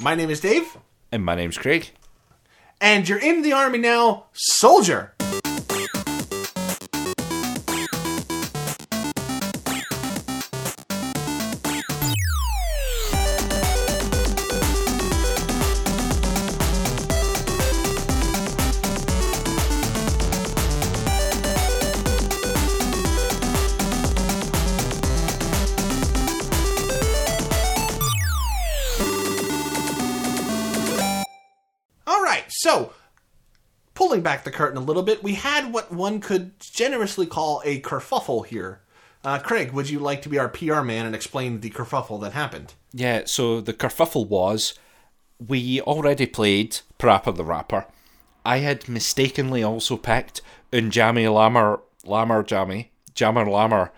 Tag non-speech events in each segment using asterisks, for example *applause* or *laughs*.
My name is Dave, And my name's Craig. and you're in the army now, soldier. Little bit, we had what one could generously call a kerfuffle here. Uh, Craig, would you like to be our PR man and explain the kerfuffle that happened? Yeah, so the kerfuffle was we already played Parappa the Rapper. I had mistakenly also picked Unjammy Lammer Lammer Jammy Jammer Lammer.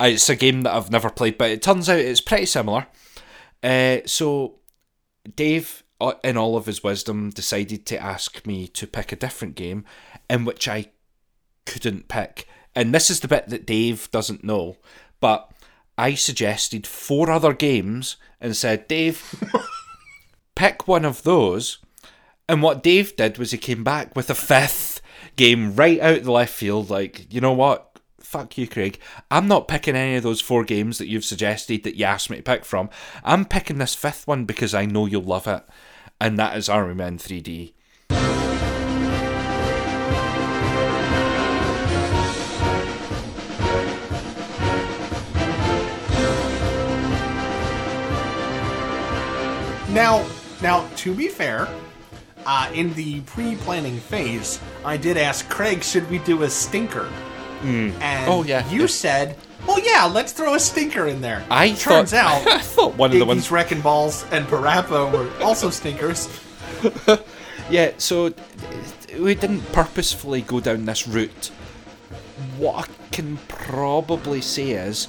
Uh, It's a game that I've never played, but it turns out it's pretty similar. Uh, so Dave, in all of his wisdom, decided to ask me to pick a different game in which I couldn't pick. And this is the bit that Dave doesn't know. But I suggested four other games and said, Dave, *laughs* pick one of those. And what Dave did was he came back with a fifth game right out the left field. Like, you know what? Fuck you, Craig. I'm not picking any of those four games that you've suggested that you asked me to pick from. I'm picking this fifth one because I know you'll love it. And that is Army Men 3D. Now, now to be fair, uh, in the pre-planning phase, I did ask Craig, should we do a stinker? And Oh, yeah, you yeah. said, "Oh yeah, let's throw a stinker in there." I turns thought, out *laughs* I thought one of the Iggy's ones Wrecking Balls and Parappa were also stinkers. *laughs* Yeah, so we didn't purposefully go down this route. What I can probably say is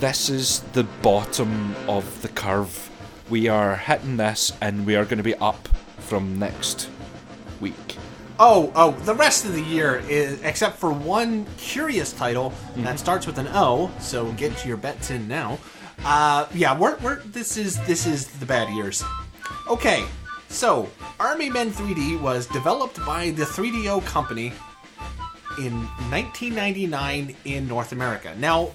this is the bottom of the curve. We are hitting this and we are going to be up from next. Oh, oh, the rest of the year is except for one curious title that starts with an O, so get your bets in now. Uh yeah, we're, we're this is this is the bad years. Okay. So, Army Men 3D was developed by the 3DO company in 1999 in North America. Now,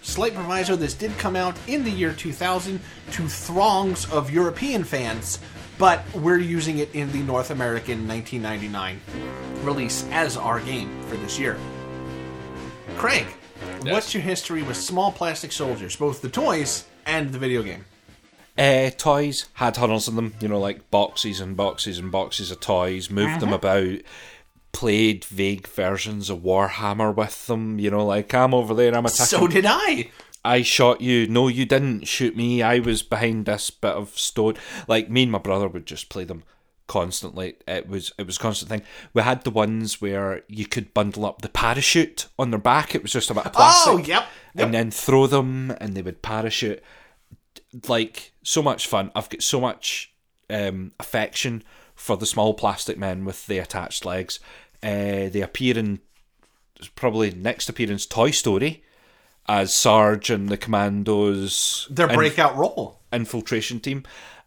slight proviso, this did come out in the year 2000 to throngs of European fans, but we're using it in the North American 1999 release as our game for this year. Craig, what's your history with small plastic soldiers, both the toys and the video game? Uh, toys had hundreds of them, you know, like boxes and boxes and boxes of toys, moved them about, played vague versions of Warhammer with them, you know, like I'm over there, I'm attacking. So did I. I shot you. No, you didn't shoot me. I was behind this bit of stone. Like me and my brother would just play them constantly. It was it was a constant thing. We had the ones where you could bundle up the parachute on their back. It was just a bit of plastic. Oh, yep. yep. And then throw them, and they would parachute. Like so much fun. I've got so much um, affection for the small plastic men with the attached legs. Uh, they appear in probably next appearance Toy Story as Sarge and the Commandos. Their inf- breakout role. infiltration team,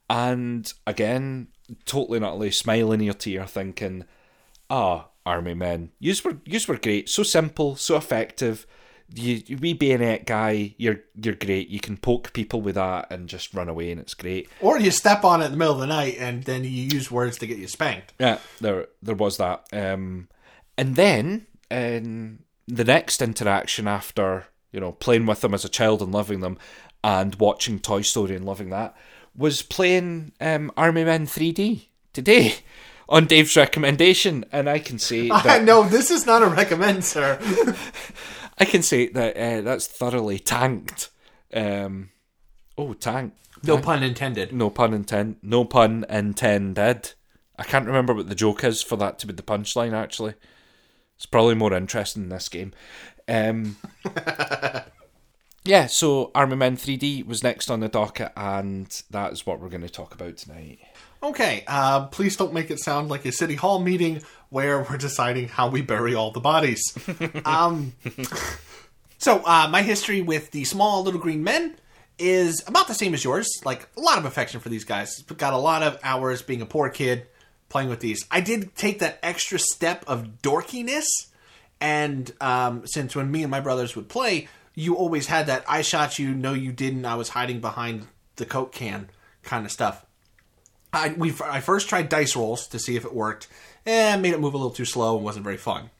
and again, totally and utterly smiling ear to ear, thinking, "Ah, army men, yous were yous were great, so simple, so effective." You, you wee bayonet guy, you're you're great. You can poke people with that and just run away, and it's great. Or you step on it in the middle of the night and then you use words to get you spanked. Yeah, there there was that. Um, and then in the next interaction after you know playing with them as a child and loving them, and watching Toy Story and loving that was playing um, Army Men 3D today *laughs* on Dave's recommendation, and I can say *laughs* I that know this is not a recommend, sir. *laughs* I can say that uh, that's thoroughly tanked. Um, oh, tank. no pun intended. No pun intended. No pun intended. I can't remember what the joke is for that to be the punchline. Actually, it's probably more interesting in this game. Um, yeah, so Army Men 3D was next on the docket, and that is what we're going to talk about tonight. Okay, uh, please don't make it sound like a city hall meeting where we're deciding how we bury all the bodies. *laughs* um, so, uh, my history with the small little green men is about the same as yours. Like a lot of affection for these guys. Got a lot of hours being a poor kid playing with these. I did take that extra step of dorkiness, and um, since when me and my brothers would play, you always had that "I shot you, no you didn't, I was hiding behind the coke can" kind of stuff. I we I first tried dice rolls to see if it worked, and made it move a little too slow and wasn't very fun.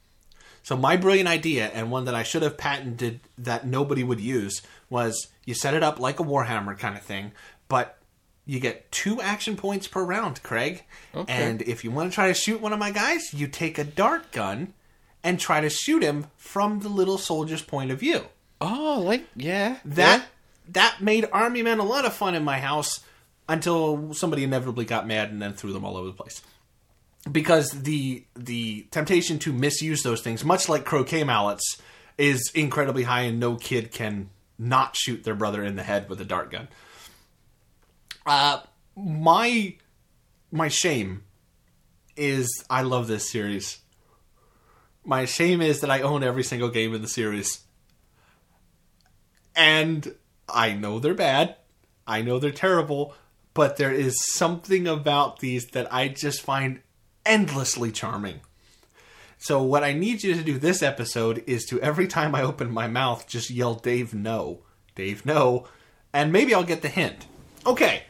So my brilliant idea, and one that I should have patented that nobody would use, was you set it up like a Warhammer kind of thing, but you get two action points per round, Craig. Okay. And if you want to try to shoot one of my guys, you take a dart gun and try to shoot him from the little soldier's point of view. Oh, like yeah. That that made Army Men a lot of fun in my house until somebody inevitably got mad and then threw them all over the place. Because the the temptation to misuse those things, much like croquet mallets, is incredibly high, and no kid can not shoot their brother in the head with a dart gun. Uh, my my shame is I love this series. My shame is that I own every single game in the series. And I know they're bad. I know they're terrible, but there is something about these that I just find endlessly charming. So what I need you to do this episode is to every time I open my mouth just yell Dave no. Dave no. And maybe I'll get the hint. Okay.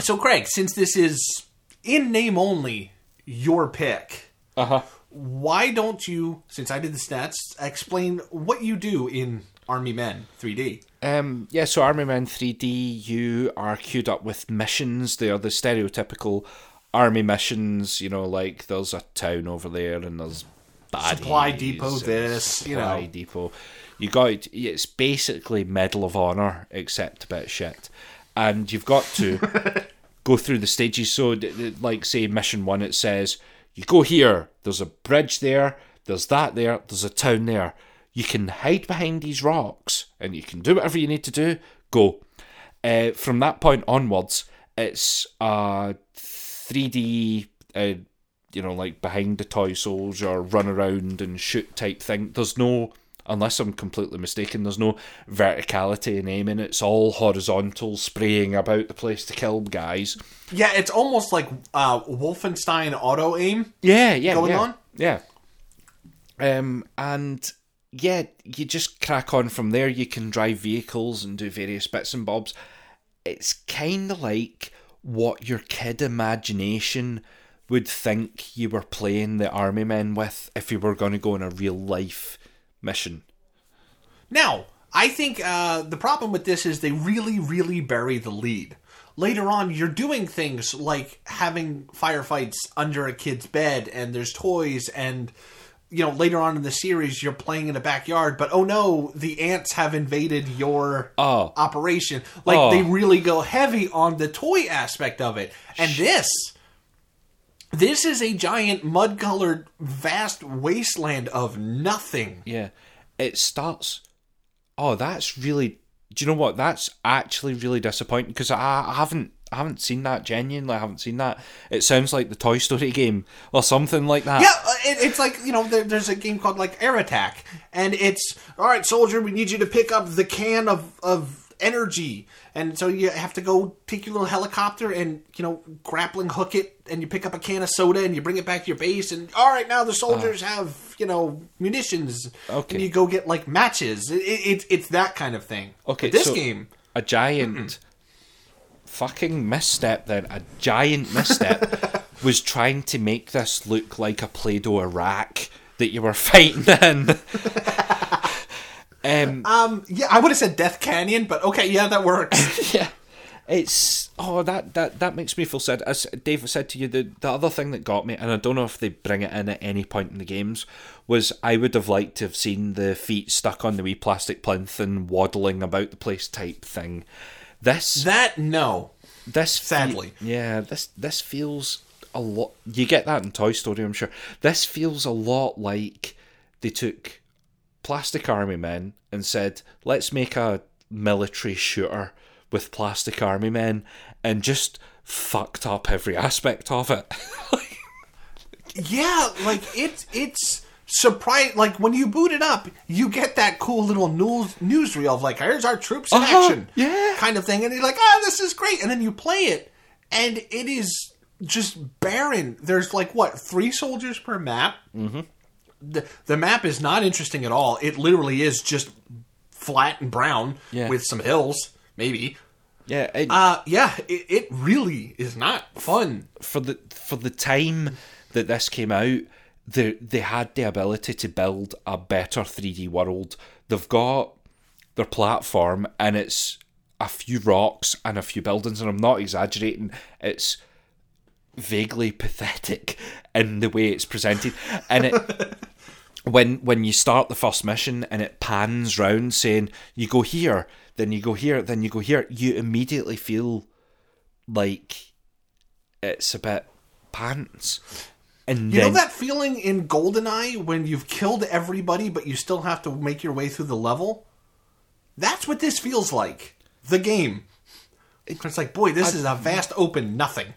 So Craig, since this is in name only your pick, Uh huh. Why don't you, since I did the stats, explain what you do in Army Men 3D? Um, yeah, so Army Men 3D, you are queued up with missions. They are the stereotypical army missions. You know, like there's a town over there and there's baddies Supply depot this, you know. depot. You got it's basically Medal of Honor except a bit shit, and you've got to *laughs* go through the stages. So, like say mission one, it says you go here. There's a bridge there. There's that there. There's a town there. You can hide behind these rocks, and you can do whatever you need to do. Go. Uh, from that point onwards, it's a 3D, uh, you know, like behind the toy soldier, run around and shoot type thing. There's no, unless I'm completely mistaken, there's no verticality in aiming. It's all horizontal, spraying about the place to kill guys. Yeah, it's almost like uh, Wolfenstein auto aim. Yeah, yeah, Going yeah. on? Yeah. Um, and yeah, you just crack on from there. You can drive vehicles and do various bits and bobs. It's kind of like what your kid imagination would think you were playing the army men with if you were going to go on a real life mission. Now, I think uh, the problem with this is they really, really bury the lead. Later on, you're doing things like having firefights under a kid's bed, and there's toys, and you know later on in the series you're playing in a backyard, but oh no, the ants have invaded your Oh. operation. Like Oh. they really go heavy on the toy aspect of it, and this. This is a giant mud-colored, vast wasteland of nothing. Yeah, it starts. Oh, that's really. Do you know what? That's actually really disappointing because I, I haven't. I haven't seen that genuinely. I haven't seen that. It sounds like the Toy Story *laughs* game or something like that. Yeah, uh, it, it's like you know, there, there's a game called like Air Attack, and it's all right, soldier. We need you to pick up the can of of energy, and so you have to go take your little helicopter and you know grappling hook it, and you pick up a can of soda and you bring it back to your base, and all right, now the soldiers uh-huh. have you know munitions. Okay. and you go get like matches. It, it, it's that kind of thing. Okay, But this so game. a giant fucking misstep. Then a giant misstep *laughs* was trying to make this look like a Play-Doh Iraq that you were fighting in. *laughs* um, Um, yeah, I would have said Death Canyon, but okay, yeah, that works. *laughs* yeah, it's oh that that that makes me feel sad. As Dave said to you, the the other thing that got me, and I don't know if they bring it in at any point in the games, was I would have liked to have seen the feet stuck on the wee plastic plinth and waddling about the place type thing. This that no. this fe- Sadly. yeah, this this feels a lot. You get that in Toy Story, I'm sure. This feels a lot like they took plastic army men and said, "Let's make a military shooter with plastic army men," and just fucked up every aspect of it. *laughs* Yeah, like it's it's surprise like when you boot it up, you get that cool little news newsreel of like, here's our troops in Uh-huh, action, yeah. kind of thing, and you're like, ah, this is great, and then you play it, and it is just barren. There's like what three soldiers per map. Mm-hmm. The the map is not interesting at all. It literally is just flat and brown Yeah. with some hills, maybe. Yeah, it, Uh, yeah, it, it really is not fun. for the for the time that this came out, they they had the ability to build a better 3D world. They've got their platform, and it's a few rocks and a few buildings, and I'm not exaggerating. It's vaguely pathetic in the way it's presented, and it. *laughs* When when you start the first mission and it pans round saying you go here, then you go here, then you go here, you immediately feel like it's a bit pants. And You then know that feeling in GoldenEye when you've killed everybody but you still have to make your way through the level? That's what this feels like. The game. It's like, boy, this is a vast open nothing.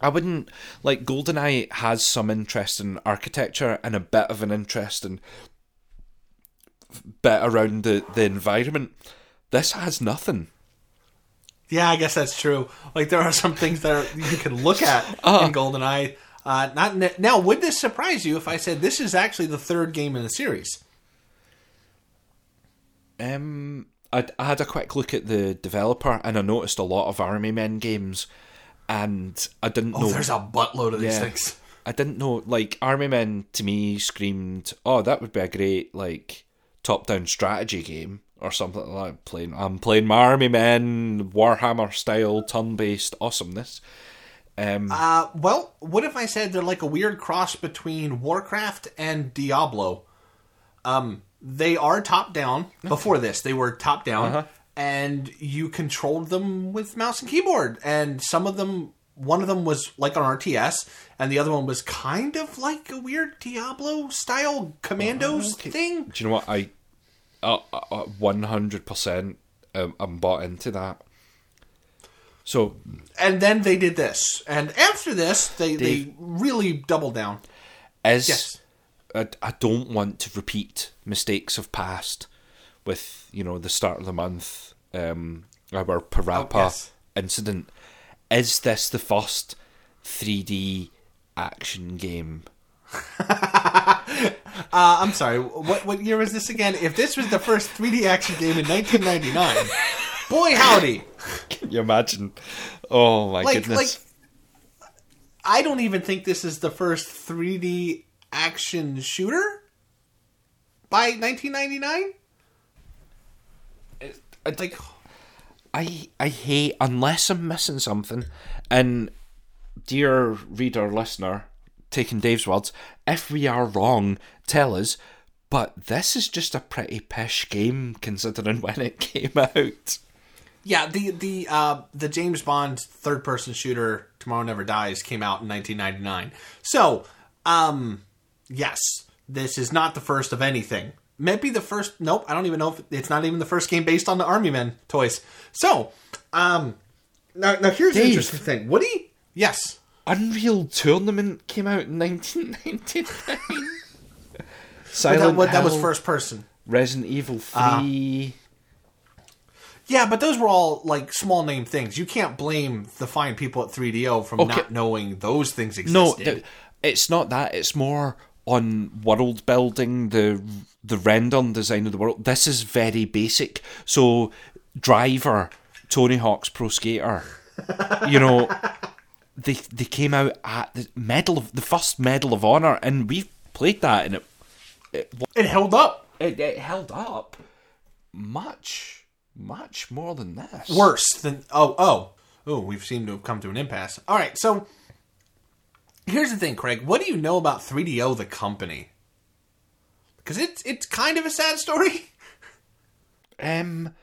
I wouldn't like GoldenEye has some interest in architecture and a bit of an interest in bit around the, the environment. This has nothing. Yeah, I guess that's true. Like there are some things that are, you can look at Uh-huh. in GoldenEye. Uh, not ne- now. Would this surprise you if I said this is actually the third game in the series? Um, I, I had a quick look at the developer and I noticed a lot of Army Men games, and I didn't Oh, know. there's a buttload of these Yeah. things. I didn't know. Like Army Men to me screamed, "Oh, that would be a great like top-down strategy game or something like that." Playing, I'm playing my Army Men Warhammer style turn-based awesomeness. Um, Uh, well, what if I said they're like a weird cross between Warcraft and Diablo? Um, they are top down. Before this, they were top down, and you controlled them with mouse and keyboard. And some of them, one of them was like an RTS, and the other one was kind of like a weird Diablo style commandos thing. do you know what I? Uh, uh, uh, one hundred percent, um, I'm bought into that. So And then they did this, and after this, they they really doubled down. As Yes. I, I don't want to repeat mistakes of past with you know the start of the month um our Parappa Oh, yes. incident is this the first 3D action game *laughs* Uh, I'm sorry. What what year was this again? If this was the first 3D action game in 1999, boy howdy! can you imagine oh my Like goodness like, I don't even think this is the first 3D action shooter by 1999. Like, I I hate unless I'm missing something. And dear reader, listener, taking Dave's words, if we are wrong, tell us. But this is just a pretty pish game considering *laughs* when it came out. yeah, the the uh, the James Bond third person shooter Tomorrow Never Dies came out in 1999. So, um, yes, this is not the first of anything. Maybe the first. Nope, I don't even know if it's not even the first game based on the Army Men toys. So, um, now now here's the interesting thing. Woody, yes, Unreal Tournament came out in *laughs* 1999. but Silent that, what, that was first person. Resident Evil 3. Yeah, but those were all like small name things. You can't blame the fine people at 3DO from Okay. not knowing those things no, existed. th- it's not that. It's more on world building, the the render and design of the world. This is very basic. So, Driver, Tony Hawk's Pro Skater, you know, *laughs* they they came out at the medal of the first Medal of Honor, and we've played that, and it it, it held up. it, it held up much much more than this. worse than oh oh oh we've seemed to have come to an impasse all right so here's the thing craig what do you know about 3do the company because it's it's kind of a sad story *laughs* Um,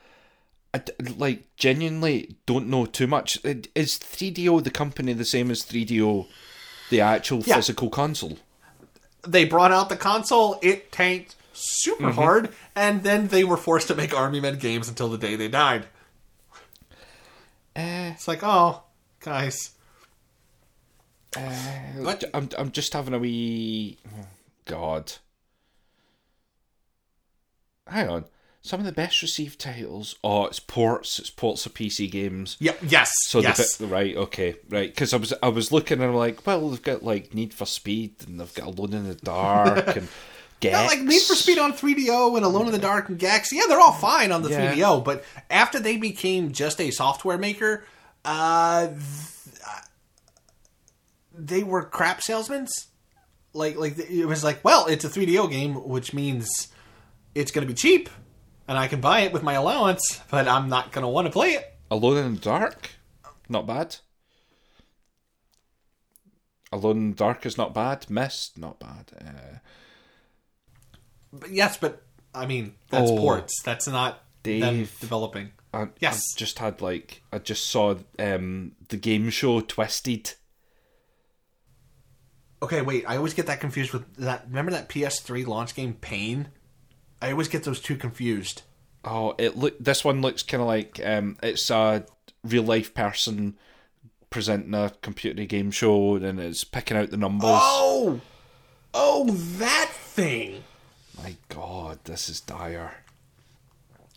I d like genuinely don't know too much. I- Is 3DO the company the same as 3DO, the actual Yeah. physical console? they brought out the console it tanked super Mm-hmm. hard and then they were forced to make army men games until the day they died Uh, it's like oh guys I'm I'm just having a wee. God. Hang on. Some of the best received titles. Oh, it's ports. It's ports of PC games. Yep. Yes. So yes. the bit, right, okay, right. Because I was I was looking and I'm like, well, they've got like Need for Speed and they've got Alone in the Dark *laughs* and Gex. Yeah, like Need for Speed on 3DO and Alone in the Dark and Gex. Yeah, they're all fine on the Yeah. 3DO, but after they became just a software maker, uh, uh, they were crap salesmen. Like, like it was like, well, it's a 3DO game, which means it's going to be cheap, and I can buy it with my allowance, but I'm not going to want to play it. Alone in the Dark, not bad. Alone in the Dark is not bad. Myst, not bad. Uh, But yes, but I mean, that's Oh, ports. That's not them developing. I, Yes. I just had like I just saw um the game show Twisted. Okay, wait. I always get that confused with that. Remember that PS3 launch game, Pain? I always get those two confused. Oh, it look. This one looks kind of like um, it's a real life person presenting a computer game show, and it's picking out the numbers. Oh, oh, that thing. My God, this is dire.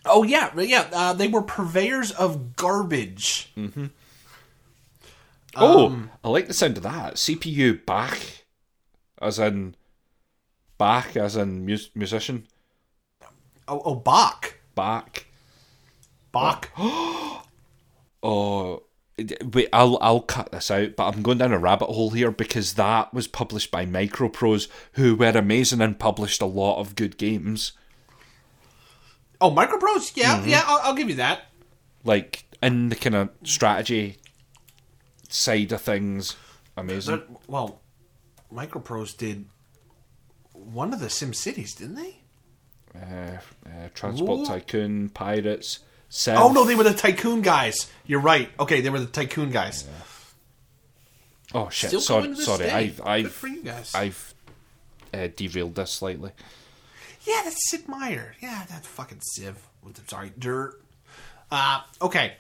Oh yeah, yeah. Uh, they were purveyors of garbage. Oh, Um, I like the sound of that. CPU Bach, as in Bach, as in mus- musician Oh, oh, Bach, back. Bach. *gasps* Oh, wait, I'll I'll cut this out, but I'm going down a rabbit hole here because that was published by Microprose, who were amazing and published a lot of good games. Oh, Microprose. Yeah, yeah. I'll, I'll give you that. Like in the kind of strategy side of things, amazing. But, well, Microprose did one of the Sim Cities, didn't they? Uh, uh, Transport Ooh. Tycoon, Pirates, Civ. Oh no, they were the Tycoon guys. You're right. Okay, they were the Tycoon guys. Oh shit! Still sorry, going to this sorry. day. I've I've for you guys. I've uh, derailed this slightly. Yeah, that's Sid Meier. Yeah, that's fucking Civ. With sorry, dirt. Uh, okay.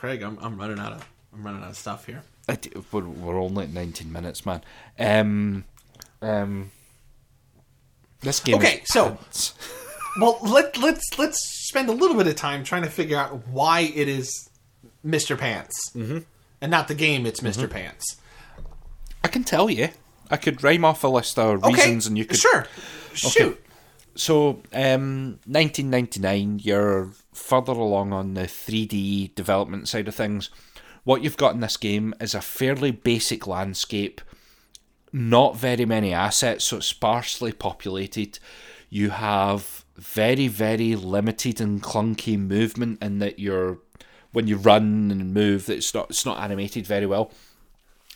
Craig, I'm, I'm running out of I'm running out of stuff here. I d- We're, we're only at 19 minutes, man. Um, um, this game. Okay, is so- pants. *laughs* Well, let let's let's spend a little bit of time trying to figure out why it is Mr. Pants, mm-hmm. and not the game. It's mister Pants. I can tell you. I could rhyme off a list of Okay, reasons, and you could sure shoot. So, um, 1999, you're further along on the 3D development side of things. What you've got in this game is a fairly basic landscape, not very many assets, so it's sparsely populated. You have very, very limited and clunky movement in that you're when you run and move, it's not it's not animated very well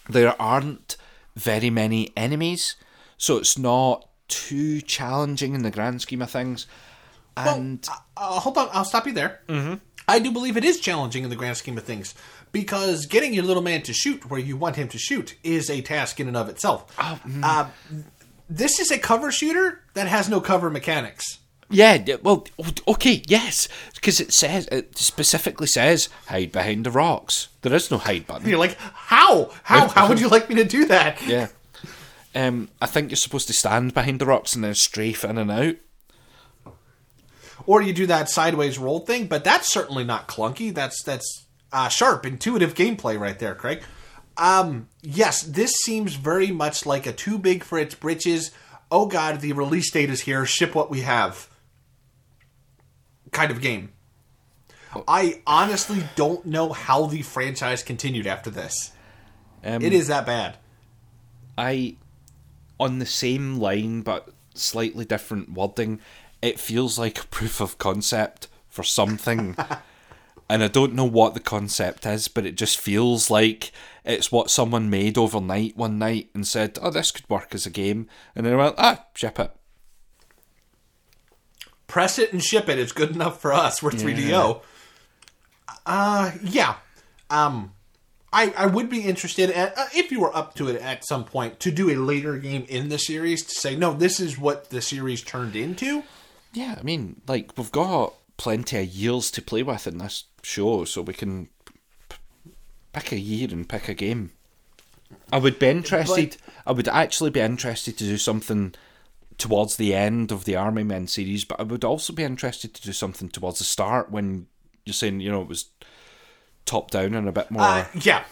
there aren't very many enemies, so it's not too challenging in the grand scheme of things. And Uh, hold on, I'll stop you there. Mm-hmm. I do believe it is challenging in the grand scheme of things because getting your little man to shoot where you want him to shoot is a task in and of itself. Uh, this is a cover shooter that has no cover mechanics. yeah, well, okay, yes, because it says it specifically says hide behind the rocks. There is no hide button. You're like, how? How? *laughs* How would you like me to do that? Yeah. Um, I think you're supposed to stand behind the rocks and then strafe in and out. Or you do that sideways roll thing, but that's certainly not clunky. That's that's uh, sharp, intuitive gameplay right there, Craig. Um, yes, this seems very much like a too big for its britches. Oh God, the release date is here. Ship what we have. Kind of game. I honestly don't know how the franchise continued after this. Um, It is that bad. I, on the same line but slightly different wording, it feels like a proof of concept for something. *laughs* and I don't know what the concept is, but it just feels like it's what someone made overnight one night and said, oh, this could work as a game. And then went, ah, ship it. press it and ship it. It's good enough for us. We're 3DO. Uh, yeah. Um, I I would be interested at, uh, if you were up to it at some point to do a later game in the series to say no, this is what the series turned into. Yeah, I mean, like, we've got plenty of years to play with in this show, so we can p- pick a year and pick a game. I would be interested. I would actually be interested to do something towards the end of the Army Men series, but I would also be interested to do something towards the start when you're saying you know it was top down and a bit more. Uh, yeah.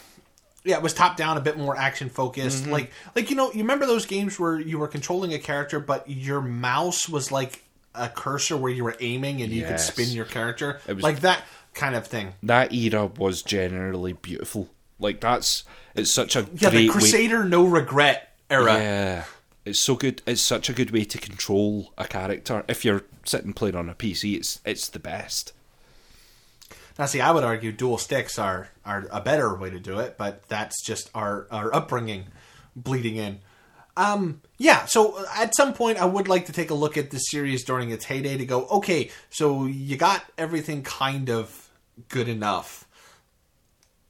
Yeah, it was top down, a bit more action focused. Mm-hmm. Like, like you know, you remember those games where you were controlling a character, but your mouse was like a cursor where you were aiming and you could spin your character, It was- like that kind of thing. that era was generally beautiful. Like that's it's such a Yeah, great the way. Crusader no regret era. Yeah, it's so good. It's such a good way to control a character. If you're sitting playing on a PC, it's it's the best. Now, see, I would argue dual sticks are are a better way to do it, but that's just our our upbringing bleeding in. Um, yeah. So at some point, I would like to take a look at this series during its heyday to go, okay, so you got everything kind of good enough,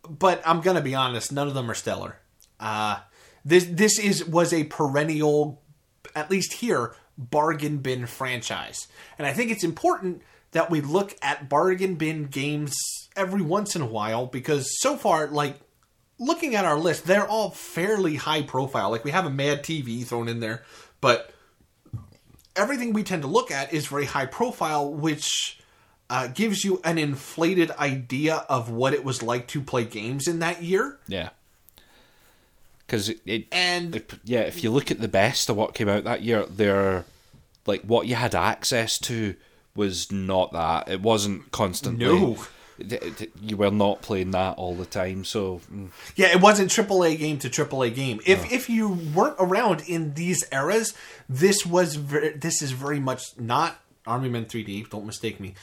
but I'm gonna be honest, none of them are stellar. Uh, this this is was a perennial, at least here, bargain bin franchise, and I think it's important that we look at bargain bin games every once in a while because so far, like looking at our list, they're all fairly high profile. Like we have a Mad TV thrown in there, but everything we tend to look at is very high profile, which uh, gives you an inflated idea of what it was like to play games in that year. Yeah. Because it, it, And it- yeah, if you look at the best of what came out that year, they're like what you had access to was not that. It wasn't constantly. No. You were not playing that all the time, so mm, Yeah, it wasn't AAA game to AAA game. If if you weren't around in these eras, this was ver- this is very much not Army Men 3D. Don't mistake me.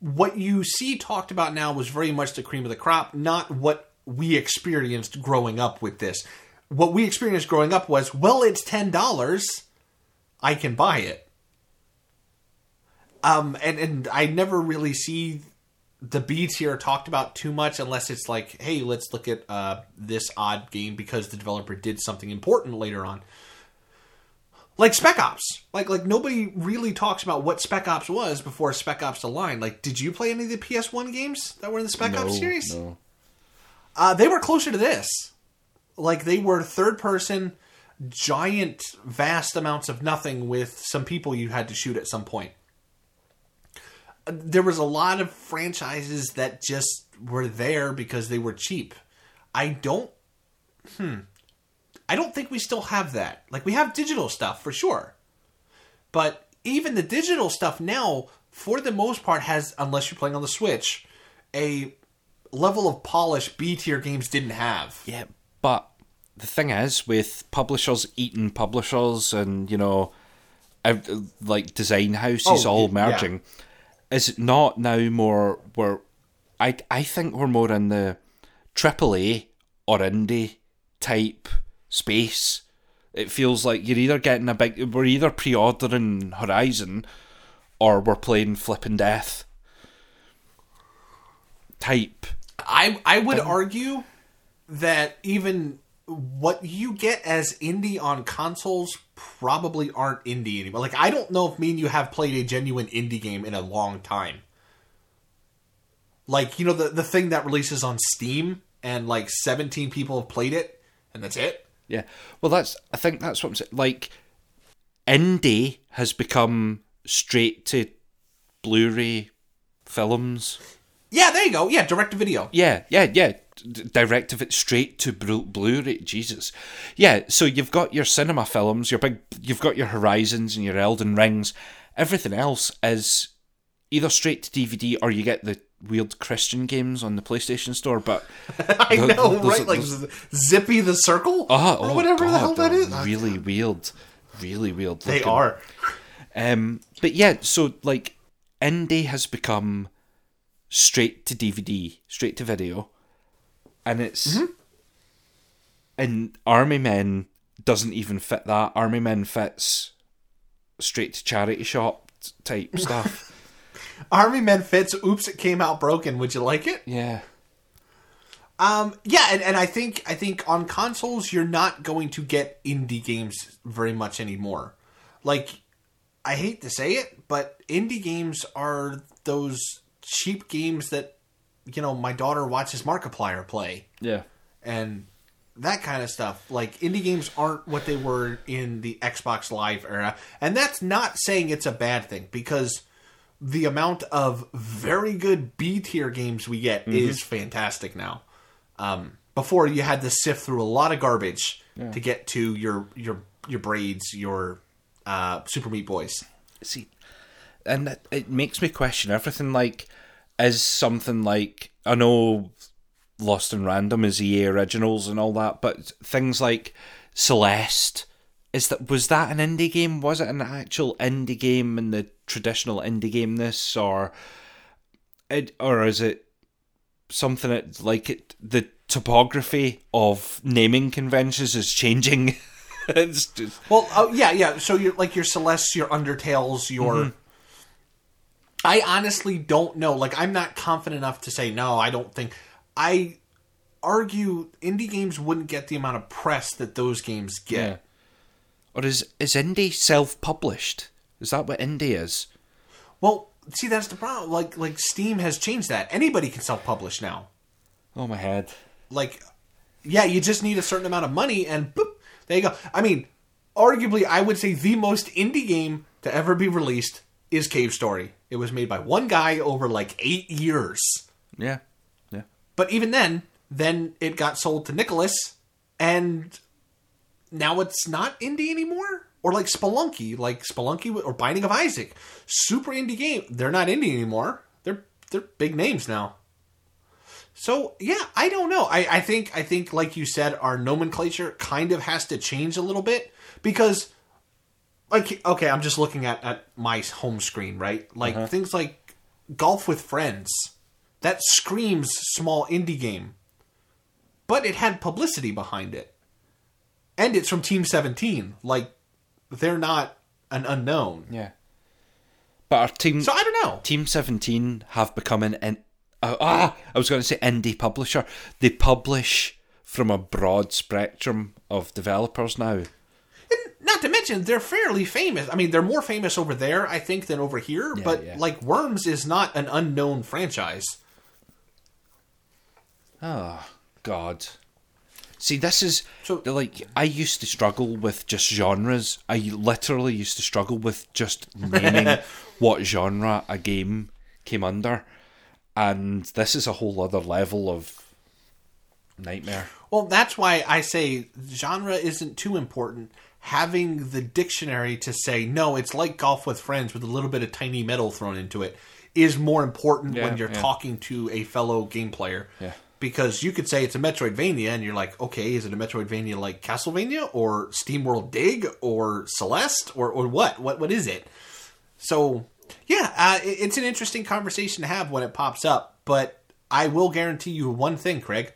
What you see talked about now was very much the cream of the crop, not what we experienced growing up with this. What we experienced growing up was, well, it's ten dollars, I can buy it. Um, and and I never really see the B tier talked about too much unless it's like, hey, let's look at uh, this odd game because the developer did something important later on. Like Spec Ops, like like nobody really talks about what Spec Ops was before Spec Ops: The Line. Like, did you play any of the PS1 games that were in the Spec no, Ops series? no. Uh, they were closer to this. Like they were third person, giant, vast amounts of nothing with some people you had to shoot at some point. There was a lot of franchises that just were there because they were cheap. I don't. Hmm. I don't think we still have that. Like we have digital stuff for sure, but even the digital stuff now, for the most part, has unless you're playing on the Switch, a level of polish B tier games didn't have. Yeah, but the thing is, with publishers eating publishers and you know, like design houses Oh, all yeah. Is it not now more where I I think we're more in the AAA or indie type space. It feels like you're either getting a big, we're either pre-ordering Horizon, or we're playing Flippin' Death type. I I would um, argue that even what you get as indie on consoles probably aren't indie anymore. Like I don't know if me and you have played a genuine indie game in a long time. Like, you know the the thing that releases on Steam and like 17 people have played it and that's it? Yeah. Well, that's. I think that's what I'm saying. Like, indie has become straight to Blu-ray films. Yeah, there you go. Yeah, direct to video. Yeah, yeah, yeah. Direct of it straight to Blu- Blu-ray. Jesus. Yeah. So you've got your cinema films, your big. You've got your Horizons and your Elden Rings. Everything else is either straight to DVD or you get the weird Christian games on the PlayStation Store. But *laughs* I Those- know, those- right? Like Zippy the Circle oh, or oh, whatever the hell that is. Really weird. Really weird. They are. Um, but yeah, so like indie has become straight to DVD, straight to video, and it's and Army Men doesn't even fit that. Army Men fits straight to charity shop type *laughs* stuff. Army Men fits. Oops, it came out broken. Would you like it? yeah, Um, yeah, and, and I think I think on consoles you're not going to get indie games very much anymore. Like, I hate to say it, but indie games are those cheap games that you know my daughter watches Markiplier play, yeah. and that kind of stuff. Like indie games aren't what they were in the Xbox Live era, and that's not saying it's a bad thing because the amount of very good B tier games we get is fantastic now. Um, before you had to sift through a lot of garbage to get to your your your braids, your uh, Super Meat Boys. see and it, it makes me question everything like is something like i know Lost in Random is ea originals and all that but things like celeste is that was that an indie game was it an actual indie game in the traditional indie gameness or it, or is it something that like it the topography of naming conventions is changing *laughs* it's just Well, oh yeah, yeah. So you're like your Celeste, your Undertales, your. Mm-hmm. I honestly don't know. Like, I'm not confident enough to say no. I don't think. I argue indie games wouldn't get the amount of press that those games get. Yeah. Or is is indie self published? Is that what indie is? Well, see, that's the problem. Like, like Steam has changed that. Anybody can self-publish now. Oh my head. Like, yeah, you just need a certain amount of money, and boop, there you go. I mean, arguably, I would say the most indie game to ever be released is Cave Story. It was made by one guy over like eight years. Yeah. Yeah. But even then, then it got sold to Nicalis, and now it's not indie anymore. Or like Spelunky, like Spelunky or Binding of Isaac, super indie game. They're not indie anymore. They're they're big names now. So yeah, I don't know. I, I think I think like you said, our nomenclature kind of has to change a little bit because like okay, I'm just looking at, at my home screen, right? Like things like Golf with Friends. That screams small indie game. But it had publicity behind it. And it's from Team 17. Like they're not an unknown. Yeah. But our team So I don't know. Team Seventeen have become an, an uh, ah I was going to say indie publisher. They publish from a broad spectrum of developers now. And not to mention they're fairly famous. I mean, they're more famous over there, I think, than over here. but yeah. like Worms is not an unknown franchise. Oh God. See, this is So- like I used to struggle with just genres. I literally used to struggle with just naming *laughs* what genre a game came under, and this is a whole other level of nightmare. Well, that's why I say genre isn't too important. Having the dictionary to say no, it's like golf with friends with a little bit of tiny metal thrown into it is more important Yeah, when you're yeah. talking to a fellow game player. Yeah. Because you could say it's a Metroidvania, and you're like, okay, is it a Metroidvania like Castlevania or SteamWorld Dig or Celeste or, or what? What what is it? So yeah, uh, it- it's an interesting conversation to have when it pops up. But I will guarantee you one thing, Craig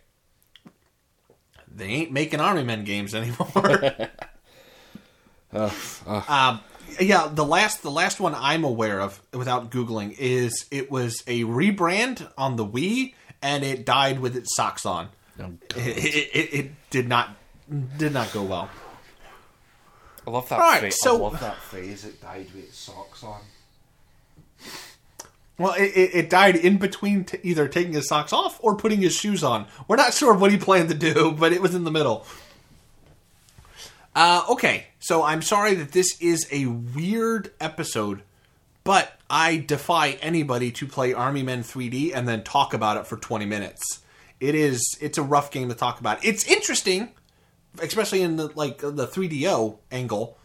they ain't making Army Men games anymore. *laughs* Um, yeah, the last the last one I'm aware of without googling is it was a rebrand on the Wii and it died with its socks on. Oh, It, it, it, it did not did not go well. I love that. Right, phrase. so- I love that phrase. It died with its socks on. Well, it, it, it died in between t- either taking his socks off or putting his shoes on. We're not sure what he planned to do, but it was in the middle. Uh, okay, so I'm sorry that this is a weird episode, but I defy anybody to play Army Men 3D and then talk about it for 20 minutes. It is it's a rough game to talk about. It's interesting, especially in the like the 3DO angle,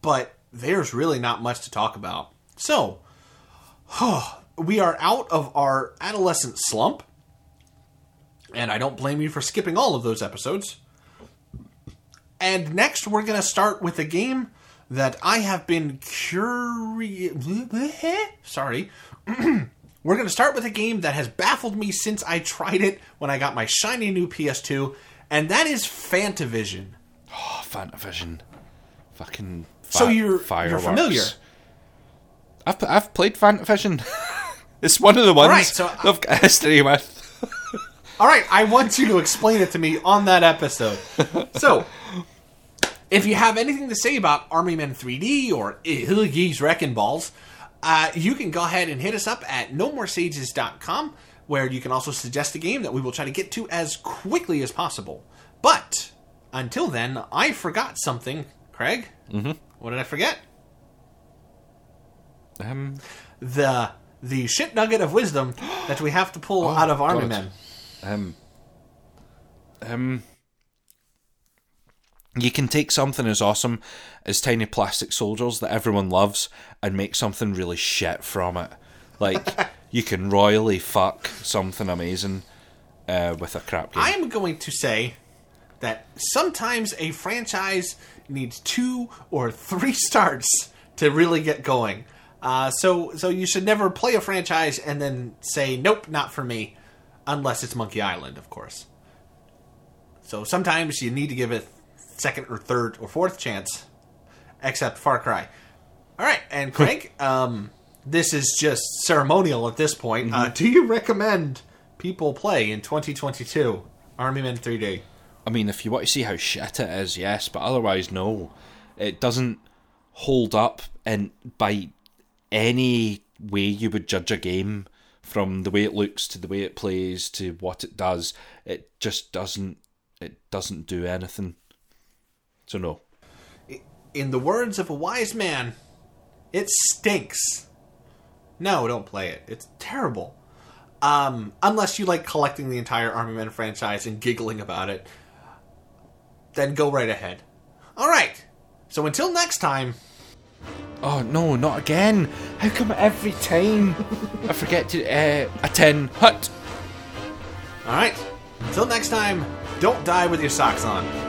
but there's really not much to talk about. So, *sighs* we are out of our adolescent slump, and I don't blame you for skipping all of those episodes. And next, we're going to start with a game that I have been curious. *laughs* Sorry. *clears throat* we're going to start with a game that has baffled me since I tried it when I got my shiny new PS2, and that is Fantavision. Oh, Fantavision. Fucking. So you're fireworks. you're familiar. I've I've played Fantavision. *laughs* it's one of the ones right, so- I've got *laughs* history with. All right, I want you to explain it to me on that episode. *laughs* So, if you have anything to say about Army Men 3D or Hilligees Wrecking Balls, uh, you can go ahead and hit us up at nomoresages.com. where you can also suggest a game that we will try to get to as quickly as possible. But until then, I forgot something, Craig. Mm-hmm. What did I forget? Um, The the shit nugget of wisdom that we have to pull *gasps* out of Army God. Men. Um, um, you can take something as awesome as tiny plastic soldiers that everyone loves and make something really shit from it. Like *laughs* you can royally fuck something amazing uh, with a crap game. I am going to say that sometimes a franchise needs two or three *laughs* starts to really get going. Uh, so, so you should never play a franchise and then say nope, not for me, unless it's Monkey Island, of course. So sometimes you need to give it second or third or fourth chance, except Far Cry. All right, and *laughs* Craig, um, this is just ceremonial at this point. Uh, do you recommend people play in 2022 Army Men 3D? I mean, if you want to see how shit it is, yes, but otherwise, no. It doesn't hold up in by any way you would judge a game, from the way it looks to the way it plays to what it does. It just doesn't. It doesn't do anything. So no. In the words of a wise man, it stinks. No, don't play it. It's terrible. Um, unless you like collecting the entire Army Men franchise and giggling about it, then go right ahead. All right. So until next time, Oh no, not again! How come every time I forget to uh, attend hut? all right. Until next time, don't die with your socks on.